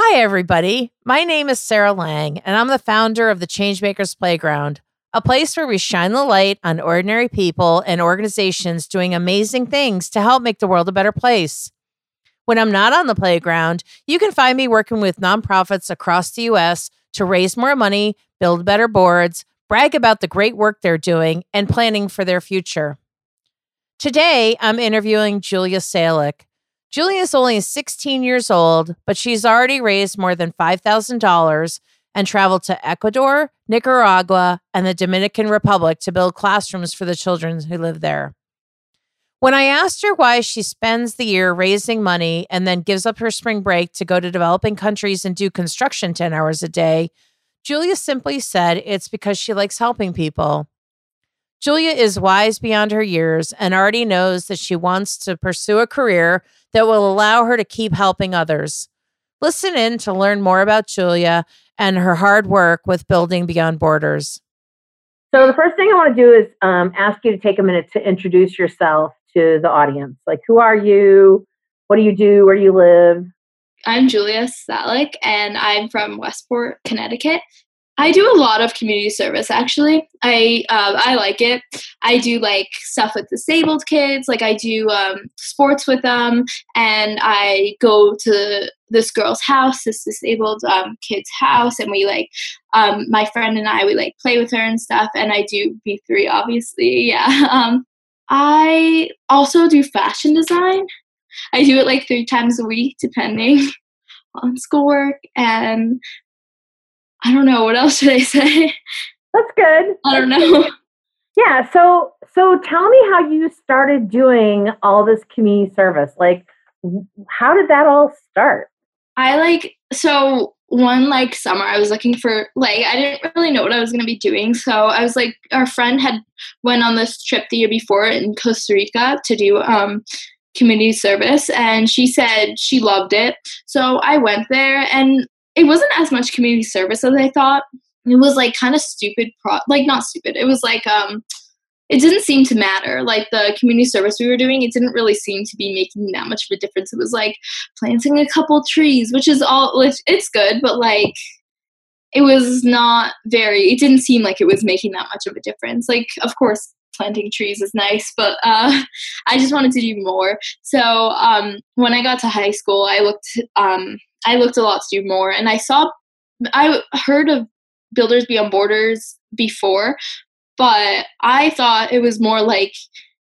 Hi, everybody. My name is Sarah Lang, and I'm the founder of the Changemakers Playground, a place where we shine the light on ordinary people and organizations doing amazing things to help make the world a better place. When I'm not on the playground, you can find me working with nonprofits across the US to raise more money, build better boards, brag about the great work they're doing, and planning for their future. Today, I'm interviewing Julia Salick. Julia is only 16 years old, but she's already raised more than $5,000 and traveled to Ecuador, Nicaragua, and the Dominican Republic to build classrooms for the children who live there. When I asked her why she spends the year raising money and then gives up her spring break to go to developing countries and do construction 10 hours a day, Julia simply said it's because she likes helping people. Julia is wise beyond her years and already knows that she wants to pursue a career that will allow her to keep helping others. Listen in to learn more about Julia and her hard work with building Beyond Borders. So, the first thing I want to do is um, ask you to take a minute to introduce yourself to the audience. Like, who are you? What do you do? Where do you live? I'm Julia Salick, and I'm from Westport, Connecticut. I do a lot of community service actually. I um, I like it. I do like stuff with disabled kids. Like I do um, sports with them, and I go to this girl's house, this disabled um, kid's house, and we like um, my friend and I we like play with her and stuff. And I do B three obviously. Yeah. Um, I also do fashion design. I do it like three times a week, depending on schoolwork and I don't know. What else should I say? That's good. I don't know. Yeah. So, so tell me how you started doing all this community service. Like, how did that all start? I like, so one like summer I was looking for like I didn't really know what I was going to be doing so I was like our friend had went on this trip the year before in Costa Rica to do um community service and she said she loved it so I went there and it wasn't as much community service as I thought. It was like kind of stupid, pro- like not stupid. It was like um, it didn't seem to matter. Like the community service we were doing, it didn't really seem to be making that much of a difference. It was like planting a couple trees, which is all, which it's good, but like it was not very. It didn't seem like it was making that much of a difference. Like of course planting trees is nice, but uh, I just wanted to do more. So um, when I got to high school, I looked um, I looked a lot to do more, and I saw I heard of Builders Beyond Borders before, but I thought it was more like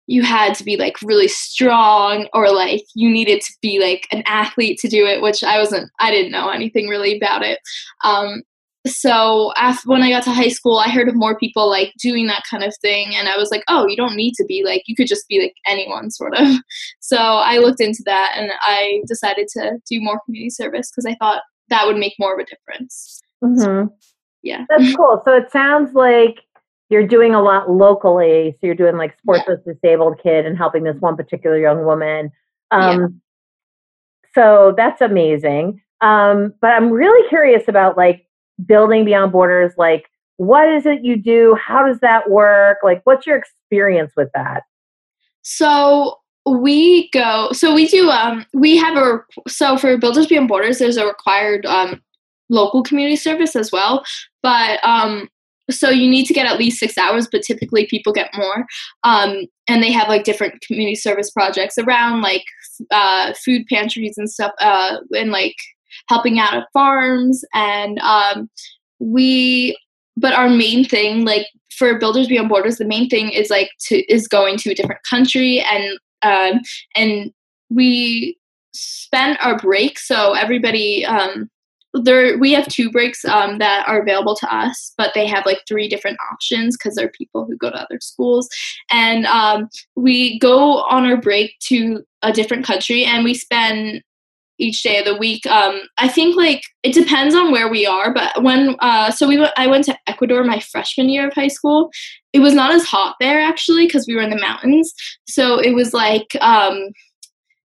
you had to be like really strong or like you needed to be like an athlete to do it which i wasn't i didn't know anything really about it. Um, so after, when I got to high school, I heard of more people like doing that kind of thing, and I was like, oh, you don't need to be like you could just be like anyone, sort of. So I looked into that, and I decided to do more community service because I thought that would make more of a difference. Mm-hmm. Yeah, that's cool. So it sounds like you're doing a lot locally. So you're doing like sports yeah. with disabled kid and helping this one particular young woman. Um, yeah. So that's amazing. Um, but I'm really curious about like building beyond borders like what is it you do? How does that work? Like what's your experience with that? So we go so we do um we have a so for builders beyond borders there's a required um local community service as well but um so you need to get at least six hours but typically people get more um, and they have like different community service projects around like uh, food pantries and stuff uh, and like helping out at farms and um, we but our main thing like for builders beyond borders the main thing is like to is going to a different country and um, and we spend our break so everybody um, there we have two breaks um, that are available to us but they have like three different options because there are people who go to other schools. And um, we go on our break to a different country and we spend each day of the week. Um, I think like it depends on where we are, but when uh, so we went, I went to Ecuador my freshman year of high school. It was not as hot there actually because we were in the mountains. So it was like um,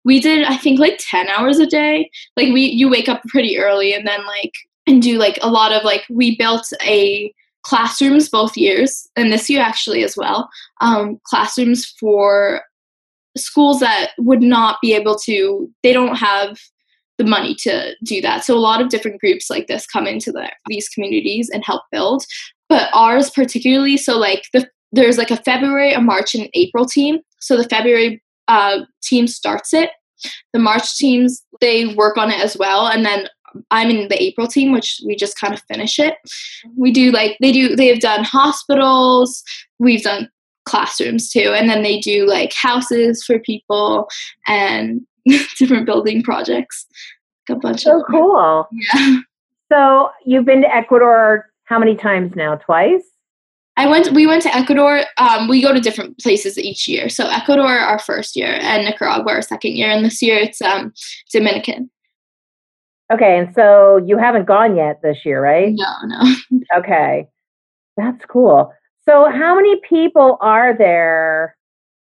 we did I think like ten hours a day. Like we you wake up pretty early and then like and do like a lot of like we built a classrooms both years and this year actually as well um, classrooms for schools that would not be able to they don't have the money to do that. So a lot of different groups like this come into the, these communities and help build. But ours particularly, so like the there's like a February, a March, and an April team. So the February uh, team starts it. The March teams they work on it as well, and then I'm in the April team, which we just kind of finish it. We do like they do. They have done hospitals. We've done classrooms too, and then they do like houses for people and different building projects. Like a bunch so of cool. Yeah. So you've been to Ecuador how many times now? Twice. I went. We went to Ecuador. Um, we go to different places each year. So Ecuador our first year, and Nicaragua our second year, and this year it's um, Dominican. Okay, and so you haven't gone yet this year, right? No, no. Okay, that's cool. So how many people are there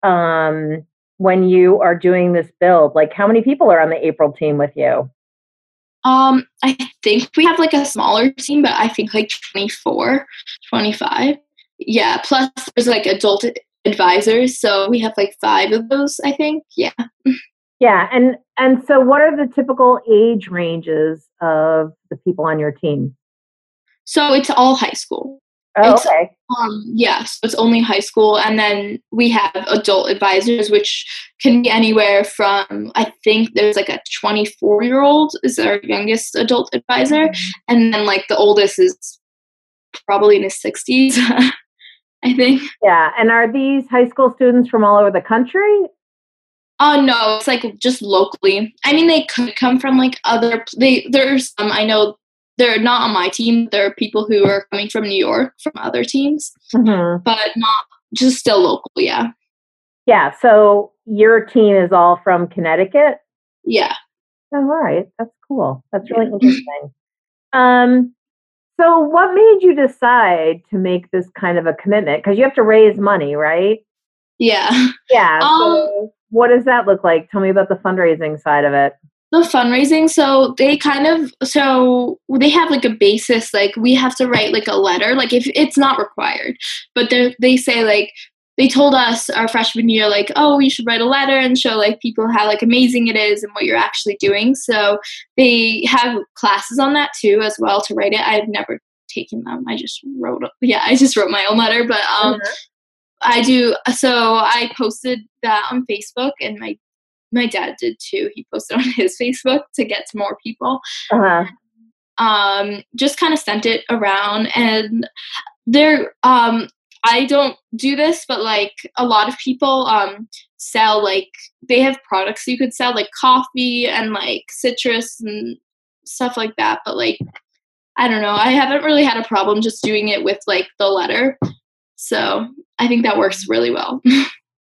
um, when you are doing this build? Like, how many people are on the April team with you? Um, I think we have like a smaller team, but I think like 24, 25. Yeah, plus there's like adult advisors, so we have like five of those, I think. Yeah. Yeah, and and so what are the typical age ranges of the people on your team? So it's all high school. Oh, okay. Um, yeah, so it's only high school, and then we have adult advisors, which can be anywhere from I think there's like a 24 year old is our youngest adult advisor, and then like the oldest is probably in his 60s, I think. Yeah, and are these high school students from all over the country? Oh no, it's like just locally. I mean, they could come from like other. They there's some I know they're not on my team. There are people who are coming from New York from other teams, Mm-hmm. but not just still local. Yeah, Yeah, so your team is all from Connecticut. yeah. Oh, all right, that's cool. That's really Yeah. interesting. Um, so what made you decide to make this kind of a commitment? Because you have to raise money, right? Yeah. Yeah. Um, what does that look like? Tell me about the fundraising side of it. The fundraising, so they kind of so they have like a basis, like we have to write like a letter, like if it's not required, but they they say like they told us our freshman year, like, oh, you should write a letter and show like people how like amazing it is and what you're actually doing. So they have classes on that too as well to write it. I've never taken them. I just wrote yeah, I just wrote my own letter, but um I do. So I posted that on Facebook, and my my dad did too. He posted on his Facebook to get to more people. Uh-huh. Um, just kind of sent it around, and there. Um, I don't do this, but like a lot of people um sell like they have products you could sell like coffee and like citrus and stuff like that. But like I don't know. I haven't really had a problem just doing it with like the letter. So I think that works really well.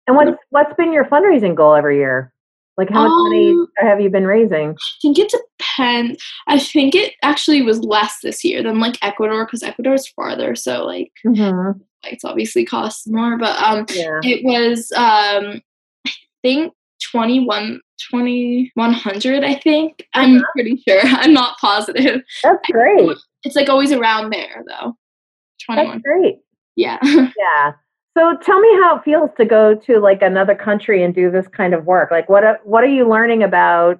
And what's what's been your fundraising goal every year? Like how much money Um, have you been raising? I think it depends. I think it actually was less this year than like Ecuador because Ecuador is farther, so like Mm-hmm. flights obviously costs more. But um, Yeah. it was um, I think 21 2100 I think. I'm Uh-huh. pretty sure. I'm not positive. That's great. It's like always around there though. That's 21. great. Yeah. Yeah. So tell me how it feels to go to like another country and do this kind of work. Like what what are you learning about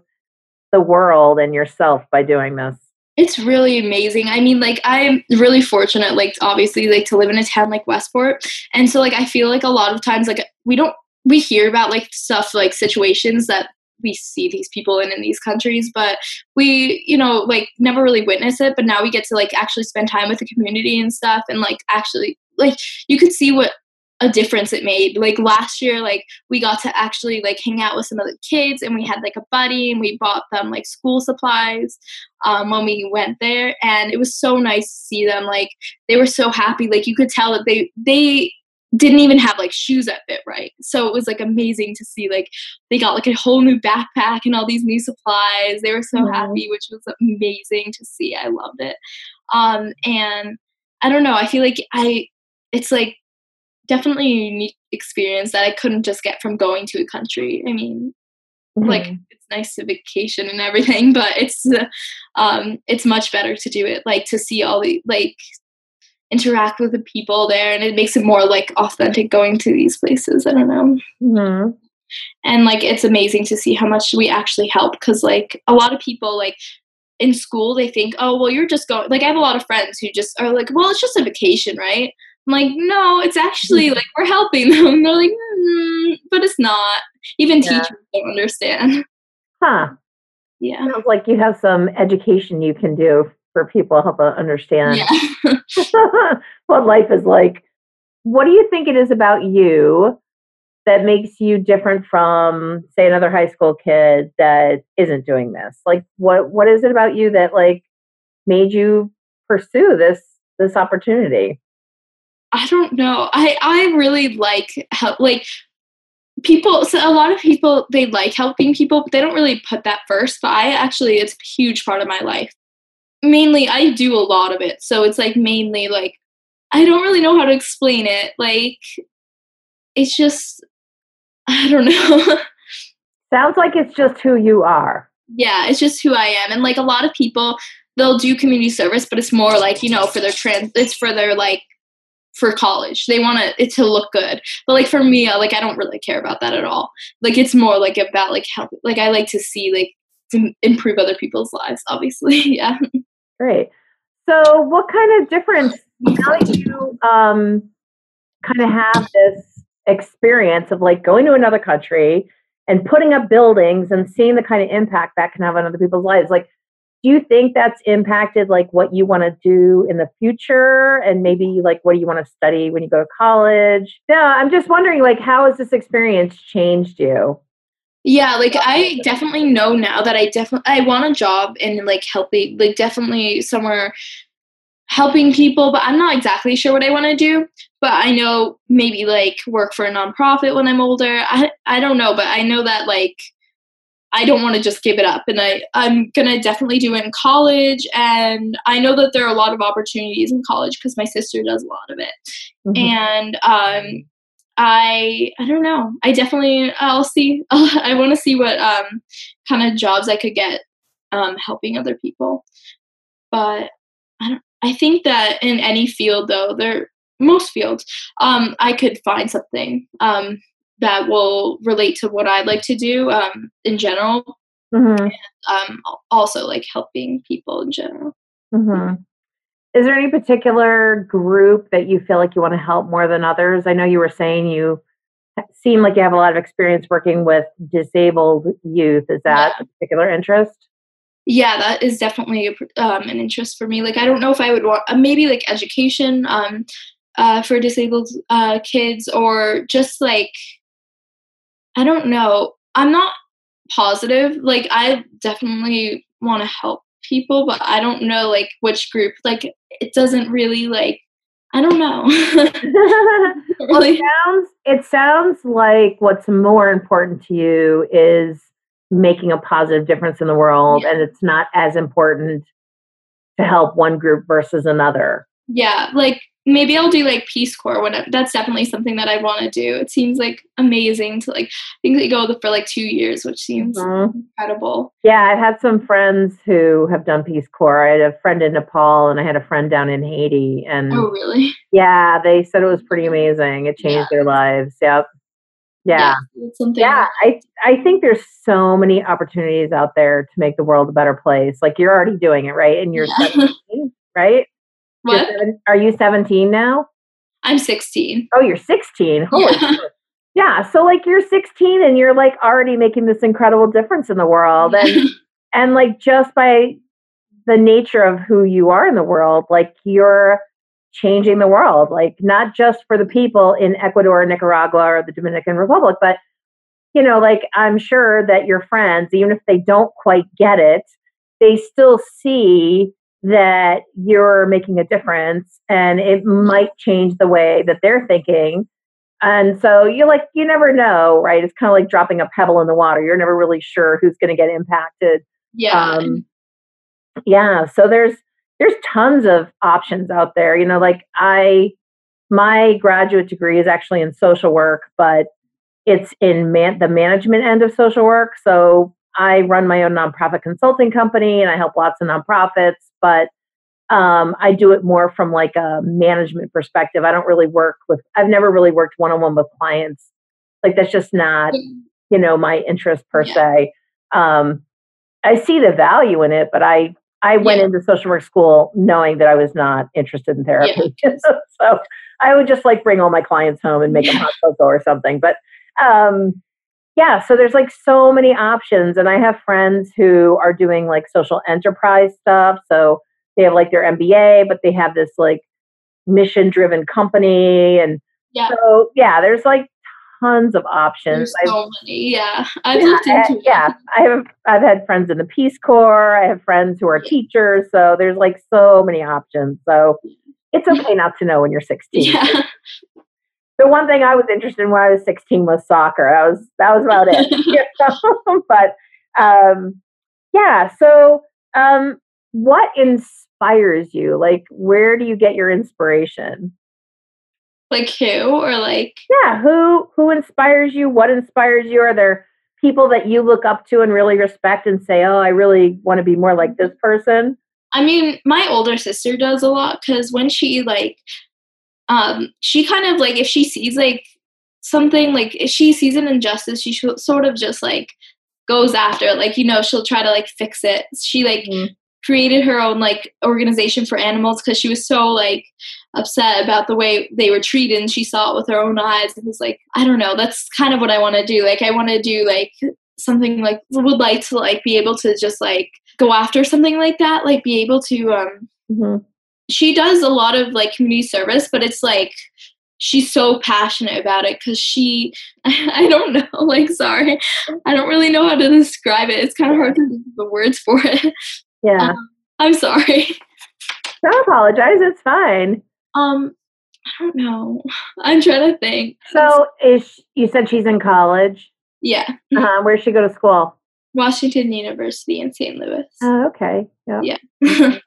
the world and yourself by doing this? It's really amazing. I mean, like I'm really fortunate, like obviously, like to live in a town like Westport, and so like I feel like a lot of times, like we don't we hear about like stuff like situations that we see these people in in these countries, but we you know like never really witness it. But now we get to like actually spend time with the community and stuff, and like actually like you could see what a difference it made. Like last year, like we got to actually like hang out with some of the kids, and we had like a buddy, and we bought them like school supplies um, when we went there and it was so nice to see them like they were so happy. Like you could tell that they they didn't even have like shoes that fit right? So it was like amazing to see like they got like a whole new backpack and all these new supplies. They were so Mhm. happy which was amazing to see. I loved it. Um and i don't know i feel like i it's like definitely a unique experience that i couldn't just get from going to a country i mean like Mhm. it's nice to vacation and everything but it's uh, um it's much better to do it like to see all the like interact with the people there and it makes it more like authentic going to these places i don't know Mhm. and like it's amazing to see how much we actually help because like a lot of people like in school they think oh well you're just going like i have a lot of friends who just are like well it's just a vacation right i'm like no it's actually like we're helping them. They're like mm, but it's not. Even yeah. teachers don't understand. Huh. Yeah. Sounds like you have some education you can do for people to help understand. Yeah. what life is like. What do you think it is about you that makes you different from say another high school kid that isn't doing this? Like what what is it about you that like made you pursue this this opportunity i don't know i i really like help like people so a lot of people they like helping people but they don't really put that first but i actually it's a huge part of my life mainly i do a lot of it so it's like mainly like i don't really know how to explain it like it's just I don't know. Sounds like it's just who you are. Yeah, it's just who I am. And like a lot of people, they'll do community service, but it's more like, you know, for their trans, it's for their like, for college. They want it to look good. But like for me, like I don't really care about that at all. Like it's more like about like help. Like I like to see like to improve other people's lives, obviously. yeah. Great. So what kind of difference now that you um kind of have this experience of like going to another country and putting up buildings and seeing the kind of impact that can have on other people's lives like do you think that's impacted like what you want to do in the future and maybe like what do you want to study when you go to college yeah i'm just wondering like how has this experience changed you yeah like i definitely know now that i definitely i want a job in like helping like definitely somewhere helping people, but I'm not exactly sure what I want to do. But I know maybe like work for a nonprofit when I'm older. I I don't know, but I know that like I don't want to just give it up and I I'm going to definitely do it in college and I know that there are a lot of opportunities in college because my sister does a lot of it. Mm-hmm. And um I I don't know. I definitely I'll see I want to see what um kind of jobs I could get um helping other people. But I don't I think that in any field, though, there most fields, um, I could find something um, that will relate to what I'd like to do um, in general, mm-hmm. and um, also like helping people in general. Mm-hmm. Is there any particular group that you feel like you want to help more than others? I know you were saying you seem like you have a lot of experience working with disabled youth. Is that yeah. a particular interest? yeah that is definitely um, an interest for me like i don't know if i would want uh, maybe like education um, uh, for disabled uh, kids or just like i don't know. I'm not positive. Like i definitely want to help people but i don't know like which group. Like it doesn't really like i don't know. Well, it sounds it sounds like what's more important to you is making a positive difference in the world yeah. and it's not as important to help one group versus another. Yeah like maybe i'll do like peace corps when that's definitely something that i want to do it seems like amazing to like i think they go for like two years which seems mm-hmm. incredible yeah i've had some friends who have done peace corps i had a friend in nepal and i had a friend down in haiti and oh really yeah they said it was pretty amazing it changed yeah. their lives yeah yeah. Yeah, yeah I, I think there's so many opportunities out there to make the world a better place. Like you're already doing it, right? And you're yeah. 17, right? What? Seven, are you 17 now? I'm 16. Oh, you're 16. Holy yeah. yeah. So like you're 16 and you're like already making this incredible difference in the world. And and like just by the nature of who you are in the world, like you're changing the world, like not just for the people in Ecuador, Nicaragua, or the Dominican Republic, but you know, like I'm sure that your friends, even if they don't quite get it, they still see that you're making a difference and it might change the way that they're thinking. And so you're like, you never know, right? It's kind of like dropping a pebble in the water. You're never really sure who's going to get impacted. Yeah. Um, yeah. So there's, there's tons of options out there. You know, like I, my graduate degree is actually in social work, but it's in man, the management end of social work. So I run my own nonprofit consulting company and I help lots of nonprofits, but um, I do it more from like a management perspective. I don't really work with, I've never really worked one on one with clients. Like that's just not, you know, my interest per yeah. se. Um, I see the value in it, but I I went yeah. into social work school knowing that I was not interested in therapy. Yeah. so I would just like bring all my clients home and make them hot cocoa or something. But um, yeah, so there's like so many options. And I have friends who are doing like social enterprise stuff. So they have like their MBA, but they have this like mission driven company. And yeah. so, yeah, there's like tons of options. There's so many, yeah. I've yeah, looked into eh, yeah. I have I've had friends in the Peace Corps. I have friends who are teachers. So there's like so many options. So it's okay not to know when you're 16. Yeah. The one thing I was interested in when I was 16 was soccer. That was that was about it. but um, yeah. So um, what inspires you? Like, where do you get your inspiration? Like who or like yeah, who who inspires you? What inspires you? Are there people that you look up to and really respect and say, "Oh, I really want to be more like this person"? I mean, my older sister does a lot because when she like, um, she kind of like if she sees like something like if she sees an injustice, she sort of just like goes after it. Like you know, she'll try to like fix it. She like mm-hmm. created her own like organization for animals because she was so like upset about the way they were treated and she saw it with her own eyes and was like i don't know that's kind of what i want to do like i want to do like something like would like to like be able to just like go after something like that like be able to um mm-hmm. She does a lot of like community service but it's like she's so passionate about it because she I, don't know like sorry i don't really know how to describe it it's kind of hard to think the words for it yeah um, i'm sorry don't apologize it's fine um, I don't know. I'm trying to think. So, is she, you said she's in college? Yeah. Uh-huh. Where does she go to school? Washington University in St. Louis. Oh, okay. Yep. Yeah.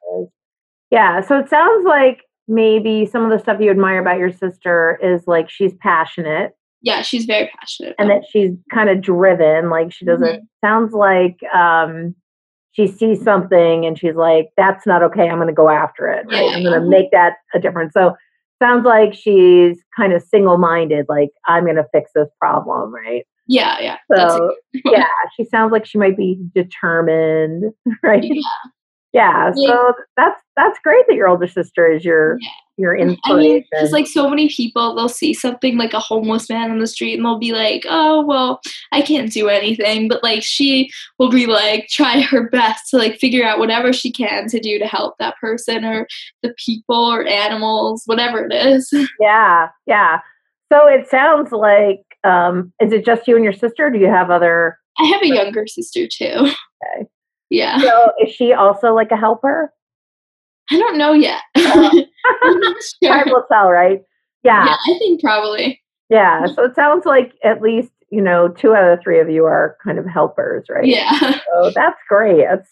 Yeah. So it sounds like maybe some of the stuff you admire about your sister is like she's passionate. Yeah, she's very passionate. And that she's kind of driven. Like she doesn't. Mm-hmm. Sounds like um, she sees something and she's like, that's not okay. I'm going to go after it. Right. Yeah. I'm going to make that a difference. So sounds like she's kind of single minded, like, I'm going to fix this problem. Right. Yeah. Yeah. So, yeah, she sounds like she might be determined. Right. Yeah. Yeah, yeah. So that's that's great that your older sister is your yeah your inspiration. I mean, because like so many people, they'll see something like a homeless man on the street and they'll be like, "Oh, well, I can't do anything," but like she will be like try her best to like figure out whatever she can to do to help that person or the people or animals, whatever it is. Yeah, yeah. So it sounds like, um, is it just you and your sister? do you have other? I have a younger sister too. Okay. Yeah. So is she also like a helper? I don't know yet. Uh, sure. Time will tell, right? Yeah. Yeah, I think probably. Yeah. So it sounds like at least, you know, two out of three of you are kind of helpers, right? Yeah. So that's great. It's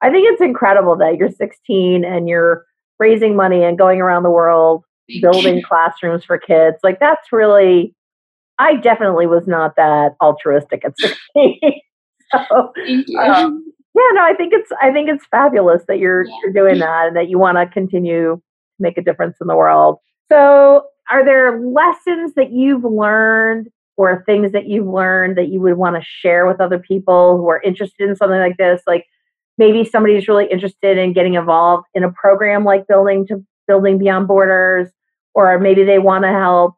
I think it's incredible that you're 16 and you're raising money and going around the world building classrooms for kids. Like that's really I definitely was not that altruistic at 16. so, Thank you. Um, yeah, no, I think it's I think it's fabulous that you're yeah. you're doing that and that you want to continue to make a difference in the world. So, are there lessons that you've learned or things that you've learned that you would want to share with other people who are interested in something like this? Like maybe somebody's really interested in getting involved in a program like building to building beyond borders or maybe they want to help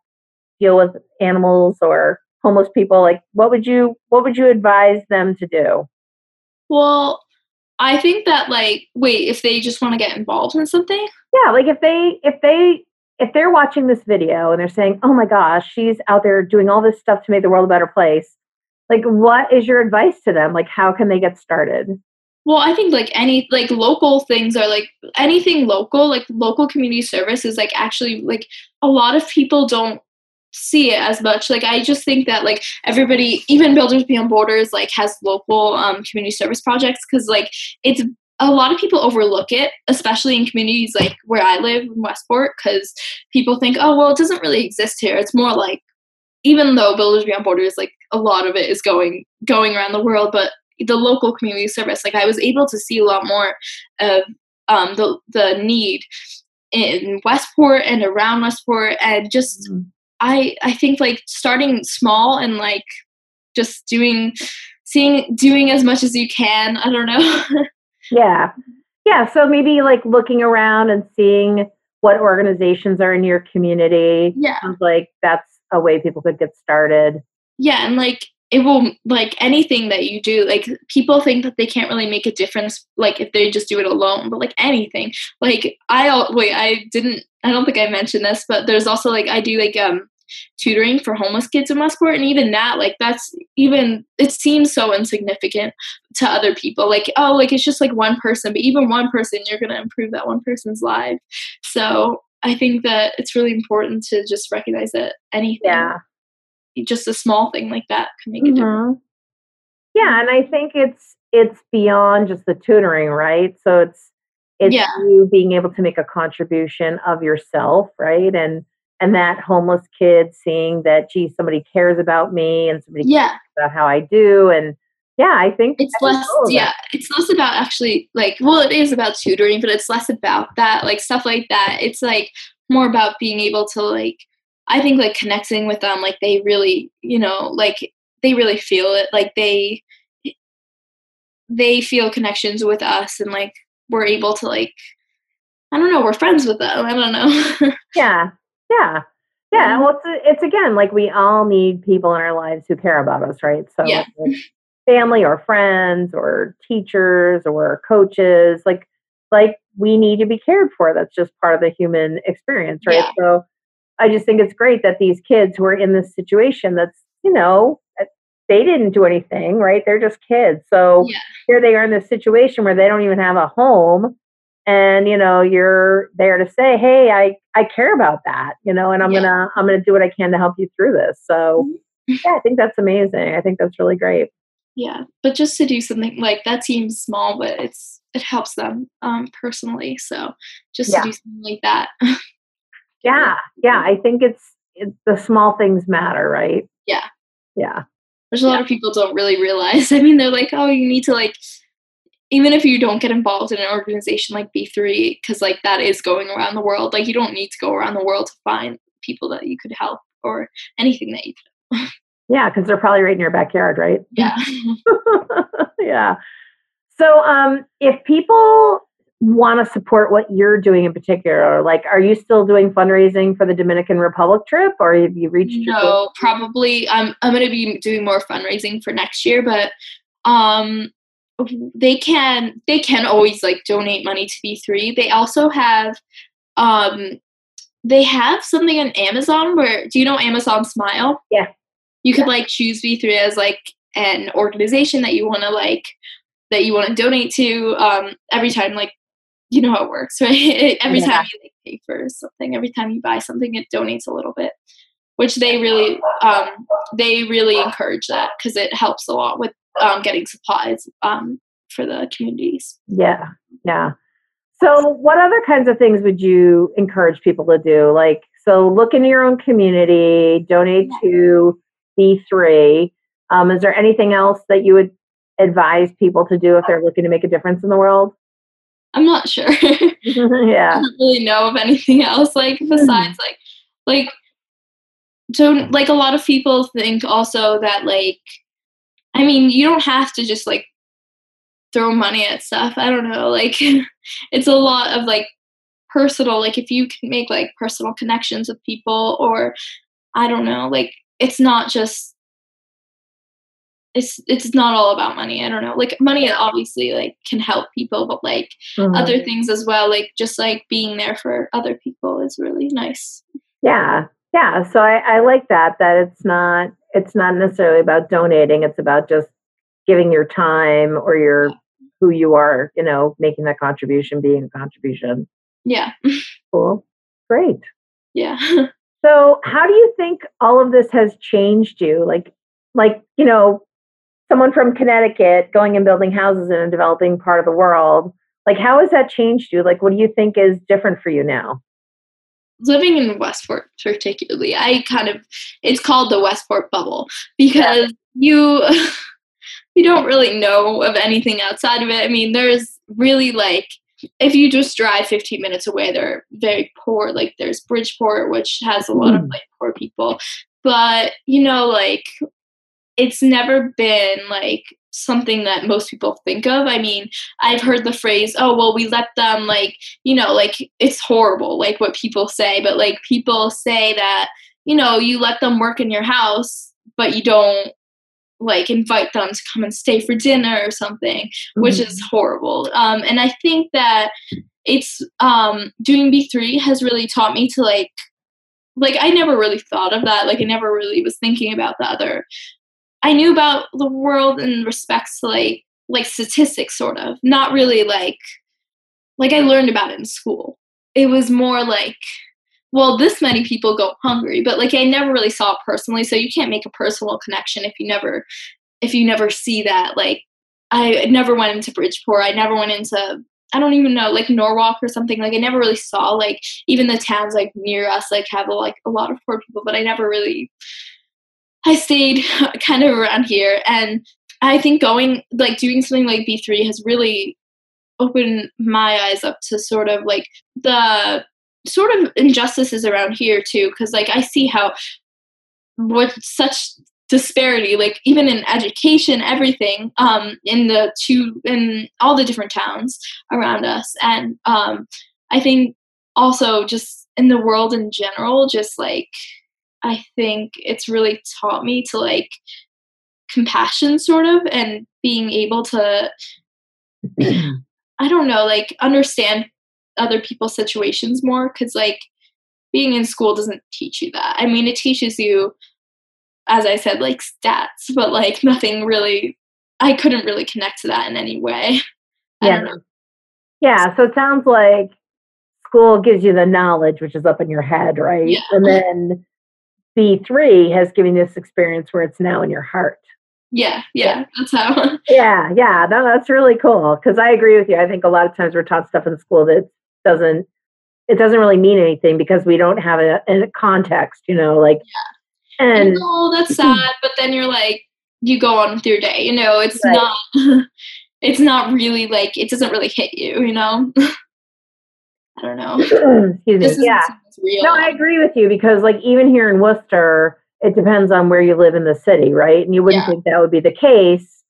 deal with animals or homeless people like what would you what would you advise them to do well, I think that like wait, if they just want to get involved in something? Yeah, like if they if they if they're watching this video and they're saying, "Oh my gosh, she's out there doing all this stuff to make the world a better place." Like what is your advice to them? Like how can they get started? Well, I think like any like local things are like anything local, like local community service is like actually like a lot of people don't see it as much. Like I just think that like everybody, even Builders Beyond Borders, like has local um, community service projects because like it's a lot of people overlook it, especially in communities like where I live in Westport, because people think, oh well, it doesn't really exist here. It's more like even though Builders Beyond Borders, like a lot of it is going going around the world, but the local community service, like I was able to see a lot more of um, the the need in Westport and around Westport, and just mm-hmm. I I think like starting small and like just doing seeing doing as much as you can i don't know. Yeah. Yeah so maybe like looking around and seeing what organizations are in your community. Yeah. Sounds like that's a way people could get started. Yeah and like it will like anything that you do like people think that they can't really make a difference like if they just do it alone but like anything. Like i wait i didn't i don't think i mentioned this but there's also like i do like um tutoring for homeless kids in westport and even that like that's even it seems so insignificant to other people. Like oh like it's just like one person but even one person you're going to improve that one person's life. So i think that it's really important to just recognize that anything yeah just a small thing like that can make a difference. Mhm. Yeah, and I think it's it's beyond just the tutoring, right? So it's it's Yeah. you being able to make a contribution of yourself, right? And and that homeless kid seeing that, gee, somebody cares about me and somebody Yeah, cares about how I do. And yeah, I think it's I less. Yeah, it's less about actually like. Well, it is about tutoring, but it's less about that, like stuff like that. It's like more about being able to like. I think like connecting with them, like they really, you know, like they really feel it, like they they feel connections with us, and like we're able to like. I don't know. We're friends with them. I don't know. Yeah, yeah, yeah. Well, it's it's again like we all need people in our lives who care about us, right? So Yeah. family or friends or teachers or coaches, like like we need to be cared for. That's just part of the human experience, right? Yeah. So I just think it's great that these kids who are in this situation that's you know uh, they didn't do anything, right? They're just kids. So Yeah. here they are in this situation where they don't even have a home and you know you're there to say hey i i care about that you know and i'm Yeah. gonna i'm gonna do what i can to help you through this so Mhm. yeah i think that's amazing i think that's really great yeah, but just to do something like that seems small, but it's it helps them um personally. So just Yeah. to do something like that. yeah yeah i think it's, it's the small things matter right Yeah. yeah which a lot of people don't really realize. I mean, they're like, oh, you need to like, even if you don't get involved in an organization like B3, because like that is going around the world, like you don't need to go around the world to find people that you could help or anything that you could. yeah because they're probably right in your backyard right Yeah. yeah so um if people want to support what you're doing in particular like are you still doing fundraising for the dominican republic trip or have you reached your goal? no, probably. I'm I'm gonna be doing more fundraising for next year, but um, they can they can always like donate money to B3. They also have um, they have something on Amazon where do you know Amazon Smile? Yeah. You could like choose B3 as like an organization that you want to like that you want to donate to um every time like you know how it works right every Yeah. time you like, pay for something every time you buy something it donates a little bit which they really um they really encourage that because it helps a lot with um getting supplies um for the communities Yeah, yeah. So, what other kinds of things would you encourage people to do? Like, so look into your own community, donate to B3. Um, is there anything else that you would advise people to do if they're looking to make a difference in the world? I'm not sure yeah, I don't really know of anything else like hmm. besides like like so like a lot of people think also that like I mean you don't have to just like throw money at stuff. I don't know. Like it's a lot of like personal like if you can make like personal connections with people or I don't know, like it's not just it's it's not all about money. I don't know. Like money obviously like can help people, but like Mhm. other things as well like just like being there for other people is really nice yeah, yeah. So I, I like that. That it's not it's not necessarily about donating. It's about just giving your time or your who you are. You know, making that contribution, being a contribution. yeah Cool, great. yeah So, how do you think all of this has changed you? Like, like you know, someone from Connecticut going and building houses in a developing part of the world. Like, how has that changed you? Like, what do you think is different for you now? living in westport particularly i kind of it's called the westport bubble because you you don't really know of anything outside of it i mean there's really like if you just drive 15 minutes away they're very poor like there's bridgeport which has a lot of Mm. like poor people but you know like it's never been like something that most people think of. I mean, I've heard the phrase, oh, well, we let them, like, you know, like it's horrible, like what people say, but like people say that, you know, you let them work in your house, but you don't like invite them to come and stay for dinner or something, mm-hmm. which is mm-hmm. horrible. Um, and I think that it's um, doing B3 has really taught me to like, like I never really thought of that. Like I never really was thinking about the other I knew about the world in respects to like like statistics sort of. Not really like like I learned about it in school. It was more like well, this many people go hungry, but like I never really saw it personally, so you can't make a personal connection if you never if you never see that like I never went into Bridgeport. I never went into I don't even know, like Norwalk or something. Like I never really saw like even the towns like near us like have like a lot of poor people, but I never really I stayed kind of around here. And I think going, like, doing something like B3 has really opened my eyes up to sort of like the sort of injustices around here, too. Cause, like, I see how what such disparity like even in education everything um in the two in all the different towns around us and um i think also just in the world in general just like I think it's really taught me to like compassion sort of and being able to I don't know, like understand other people's situations more cuz like being in school doesn't teach you that. I mean, it teaches you as I said like stats, but like nothing really I couldn't really connect to that in any way. Yeah. Yeah, so it sounds like school gives you the knowledge which is up in your head, right? Yeah. And then B3 has given this experience where it's now in your heart. Yeah, yeah, that's how. yeah, yeah, no, that's really cool because I agree with you. I think a lot of times we're taught stuff in school that doesn't it doesn't really mean anything because we don't have a, a context, you know, like. Yeah. And oh, that's sad, but then you're like, you go on with your day. You know, it's right. not. It's not really like it doesn't really hit you. You know. I don't know. Excuse me. Yeah. No, I agree with you because, like, even here in Worcester, it depends on where you live in the city, right? And you wouldn't yeah. think that would be the case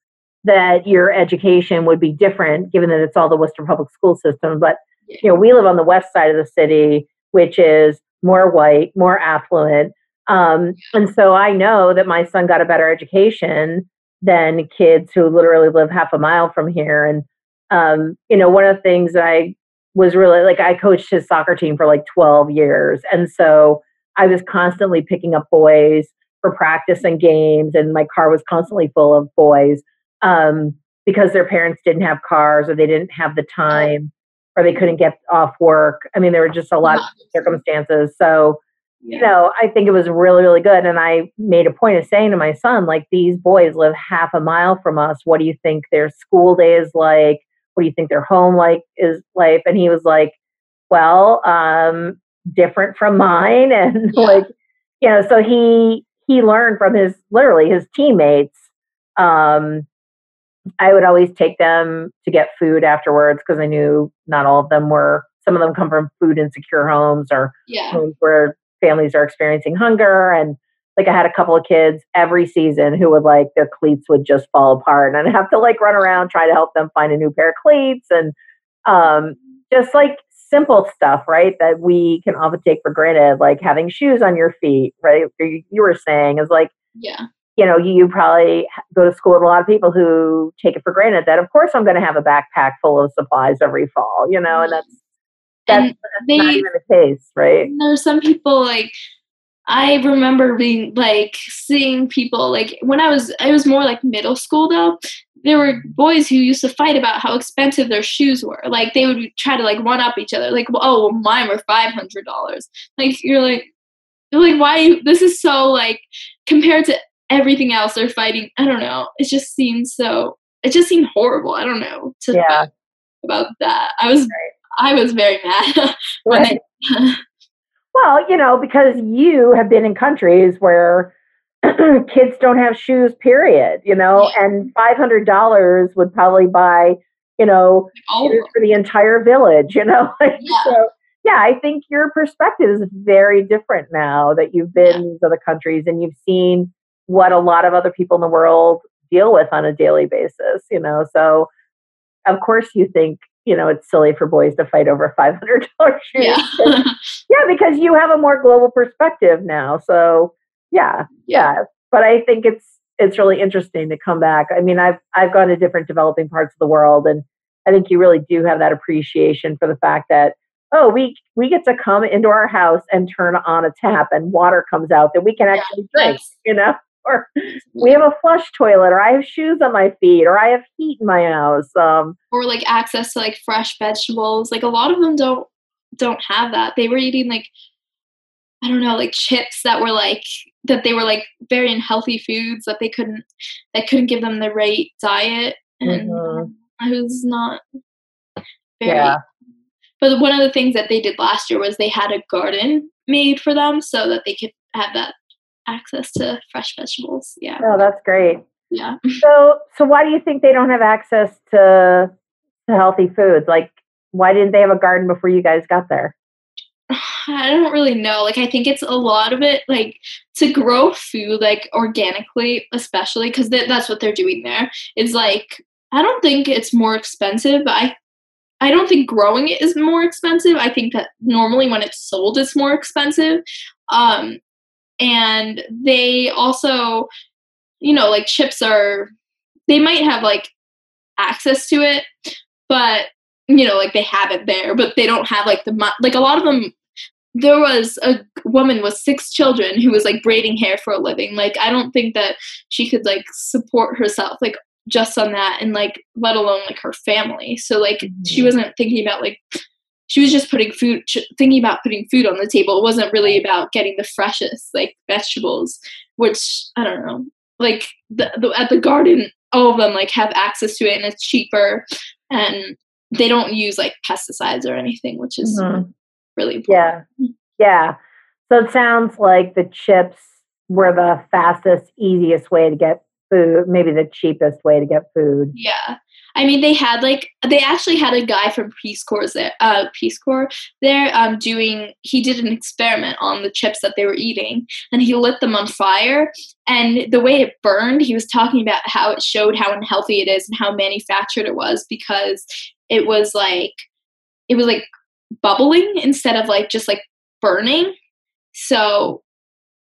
that your education would be different, given that it's all the Worcester public school system. But yeah. you know, we live on the west side of the city, which is more white, more affluent. Um, and so I know that my son got a better education than kids who literally live half a mile from here. And um, you know, one of the things that I was really like I coached his soccer team for like 12 years. And so I was constantly picking up boys for practice and games, and my car was constantly full of boys um, because their parents didn't have cars or they didn't have the time or they couldn't get off work. I mean, there were just a lot of circumstances. So, yeah. you know, I think it was really, really good. And I made a point of saying to my son, like, these boys live half a mile from us. What do you think their school day is like? What do you think their home like is like and he was like well um different from mine and yeah. like you know so he he learned from his literally his teammates um i would always take them to get food afterwards because i knew not all of them were some of them come from food insecure homes or yeah. homes where families are experiencing hunger and like I had a couple of kids every season who would like their cleats would just fall apart and I'd have to like run around try to help them find a new pair of cleats and um, just like simple stuff, right? That we can often take for granted, like having shoes on your feet, right? You, you were saying is like, yeah, you know, you probably go to school with a lot of people who take it for granted that, of course, I'm going to have a backpack full of supplies every fall, you know, and that's that's, and that's they, not even the case, right? There's some people like I remember being like seeing people like when I was I was more like middle school though. There were boys who used to fight about how expensive their shoes were. Like they would try to like one up each other. Like, oh, well, mine were five hundred dollars. Like you're like, like, why? This is so like compared to everything else they're fighting. I don't know. It just seems so. It just seemed horrible. I don't know. To yeah. About that, I was right. I was very mad. right. Well, you know, because you have been in countries where kids don't have shoes, period, you know, and $500 would probably buy, you know, shoes for the entire village, you know. yeah. so, yeah, I think your perspective is very different now that you've been yeah. in these other countries and you've seen what a lot of other people in the world deal with on a daily basis, you know. So of course you think, you know, it's silly for boys to fight over $500 shoes. Yeah. yeah, because you have a more global perspective now. So, yeah, yeah. But I think it's it's really interesting to come back. I mean, I've I've gone to different developing parts of the world and I think you really do have that appreciation for the fact that oh, we we get to come into our house and turn on a tap and water comes out that we can actually yeah, drink, you know? Or we have a flush toilet, or I have shoes on my feet, or I have heat in my house. Um, or like access to like fresh vegetables. Like a lot of them don't don't have that. They were eating like I don't know, like chips that were like that they were like very unhealthy foods that they couldn't that couldn't give them the right diet and mm-hmm. it was not very yeah. But one of the things that they did last year was they had a garden made for them so that they could have that access to fresh vegetables. Yeah. Oh, that's great. Yeah. So, so why do you think they don't have access to to healthy foods? Like, why didn't they have a garden before you guys got there? I don't really know. Like, I think it's a lot of it, like, to grow food, like, organically, especially, because th- that's what they're doing there, is like, I don't think it's more expensive. I I don't think growing it is more expensive. I think that normally when it's sold, it's more expensive. Um, and they also, you know, like chips are, they might have like access to it, but you know, like they have it there, but they don't have like the like a lot of them. There was a woman with six children who was like braiding hair for a living. Like I don't think that she could like support herself. Like just on that and like let alone like her family so like mm-hmm. she wasn't thinking about like she was just putting food thinking about putting food on the table it wasn't really about getting the freshest like vegetables which i don't know like the, the, at the garden all of them like have access to it and it's cheaper and they don't use like pesticides or anything which is mm-hmm. really important. yeah yeah so it sounds like the chips were the fastest easiest way to get food, maybe the cheapest way to get food. Yeah. I mean, they had like they actually had a guy from Peace Corps there, uh, Peace Corps there, um, doing. He did an experiment on the chips that they were eating, and he lit them on fire. And the way it burned, he was talking about how it showed how unhealthy it is and how manufactured it was because it was like it was like bubbling instead of like just like burning. So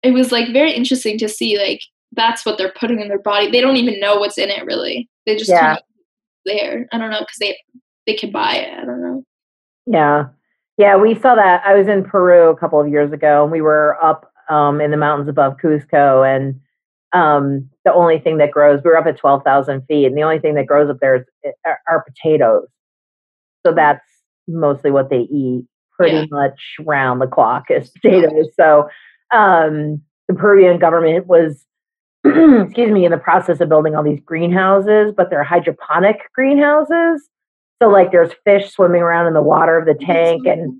it was like very interesting to see like that's what they're putting in their body. They don't even know what's in it really. They just yeah. kind of there. I don't know because they they can buy it. I don't know. Yeah, yeah. We saw that. I was in Peru a couple of years ago, and we were up um, in the mountains above Cusco, and um, the only thing that grows. We were up at twelve thousand feet, and the only thing that grows up there is, eh, are, are potatoes. So that's mostly what they eat, pretty yeah. much round the clock is potatoes. So um, the Peruvian government was excuse me, in the process of building all these greenhouses, but they're hydroponic greenhouses. So like there's fish swimming around in the water of the tank and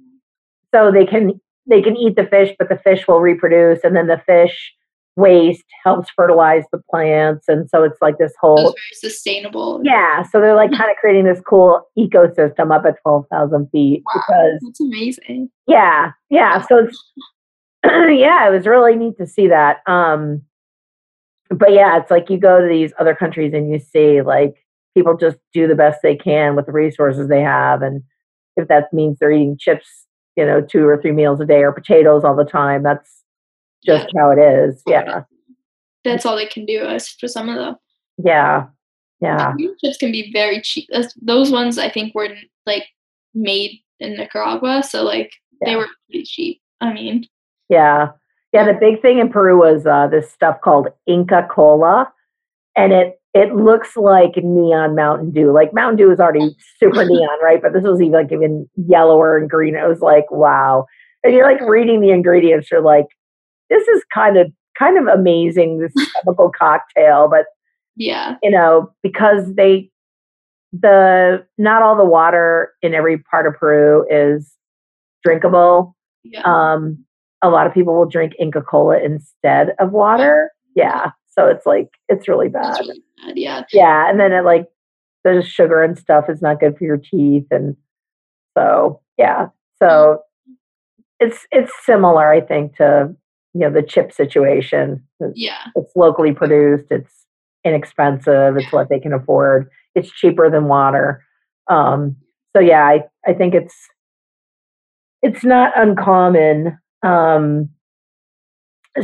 so they can they can eat the fish, but the fish will reproduce and then the fish waste helps fertilize the plants and so it's like this whole very sustainable. Yeah so they're like kind of creating this cool ecosystem up at 12,000 feet wow, because that's amazing. Yeah yeah so it's yeah it was really neat to see that um but yeah, it's like you go to these other countries and you see like people just do the best they can with the resources they have. And if that means they're eating chips, you know, two or three meals a day or potatoes all the time, that's just yeah. how it is. Yeah. That's all they can do uh, as for some of them. Yeah. Yeah. Chips can be very cheap. Those ones I think were like made in Nicaragua. So like yeah. they were pretty cheap. I mean, yeah. Yeah, the big thing in Peru was uh, this stuff called Inca Cola, and it it looks like neon Mountain Dew. Like Mountain Dew is already super neon, right? But this was even like even yellower and green. It was like wow, and you're like reading the ingredients. You're like, this is kind of kind of amazing. This chemical cocktail, but yeah, you know, because they the not all the water in every part of Peru is drinkable. Yeah. Um, a lot of people will drink Inca Cola instead of water. Yeah. So it's like, it's really bad. Really bad. Yeah. Yeah. And then it like, the sugar and stuff is not good for your teeth. And so, yeah. So it's, it's similar, I think, to you know the chip situation. Yeah. It's locally produced. It's inexpensive. It's what they can afford. It's cheaper than water. Um, so yeah, I, I think it's it's not uncommon. Um,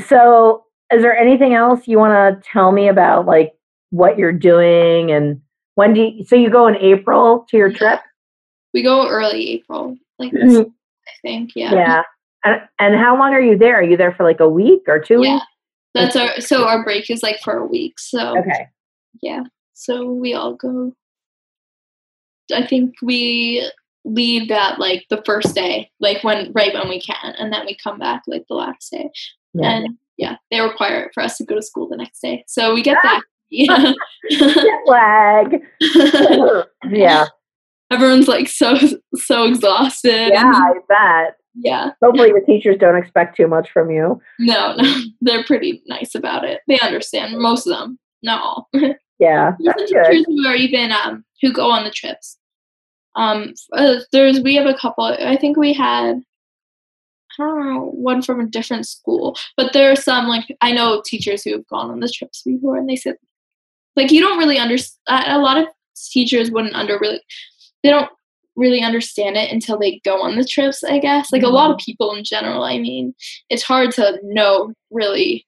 so is there anything else you want to tell me about like what you're doing and when do you so you go in April to your trip? We go early April, like Mhm. I think. Yeah. Yeah. And, and how long are you there? Are you there for like a week or two Yeah. weeks? That's our so our break is like for a week. So Okay. yeah. So we all go. I think we leave that like the first day, like when right when we can, and then we come back like the last day. Yeah. And yeah, they require it for us to go to school the next day. So we get that. Yeah. Lag. yeah. Everyone's like so so exhausted. Yeah, I bet. yeah. Hopefully your teachers don't expect too much from you. No, no. They're pretty nice about it. They understand. Most of them. Not all. Yeah, There's that's some good. teachers who are even um who go on the trips. Um, uh, there's we have a couple. I think we had I don't know one from a different school, but there are some like I know teachers who have gone on the trips before, and they said like you don't really understand. A lot of teachers wouldn't under really they don't really understand it until they go on the trips. I guess like a lot of people in general. I mean, it's hard to know really.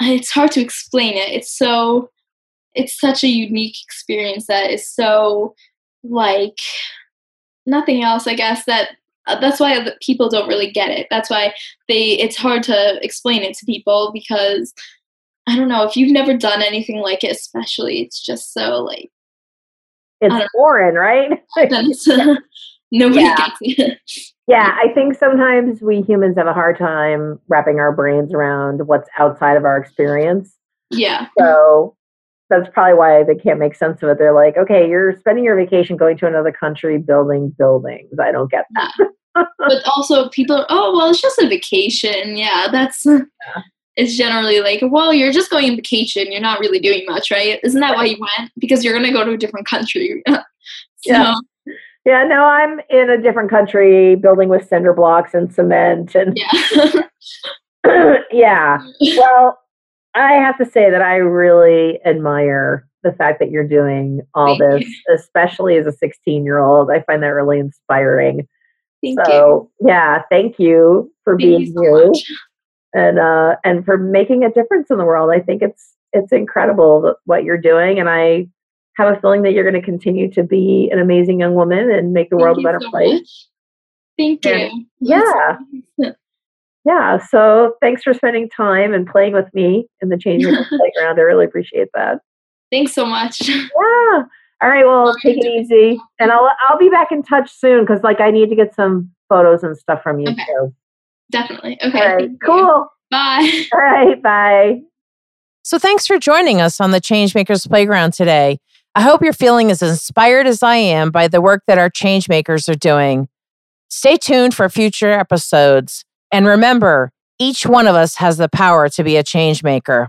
It's hard to explain it. It's so it's such a unique experience that is so like nothing else i guess that uh, that's why people don't really get it that's why they it's hard to explain it to people because i don't know if you've never done anything like it especially it's just so like It's foreign, right? then nobody Yeah. gets it yeah, I think sometimes we humans have a hard time wrapping our brains around what's outside of our experience. yeah So that's probably why they can't make sense of it. They're like, okay, you're spending your vacation going to another country building buildings. I don't get that. but also people are, oh well it's just a vacation yeah that's it's generally like well you're just going on vacation you're not really doing much right isn't that why you went because you're going to go to a different country so Yeah. Yeah, no, I'm in a different country building with cinder blocks and cement and yeah yeah. Well, I have to say that I really admire the fact that you're doing all Thank this, especially as a 16 year old. I find that really inspiring. thank you so, yeah, thank you for thank being you so you and uh, and for making a difference in the world. I think it's it's incredible what you're doing, and I have a feeling that you're going to continue to be an amazing young woman and make the Thank world a better so place. much. thank And- you Yeah. Yeah. So thanks for spending time and playing with me in the Change Makers Playground. I really appreciate that. thanks so much Yeah. All right. Well, take it easy, and I'll I'll be back in touch soon because like I need to get some photos and stuff from you Okay. too. definitely okay All right. thank you. Cool. bye All right. Bye. So thanks for joining us on the Changemakers Playground today. I hope you're feeling as inspired as I am by the work that our changemakers are doing. Stay tuned for future episodes. And remember, each one of us has the power to be a changemaker.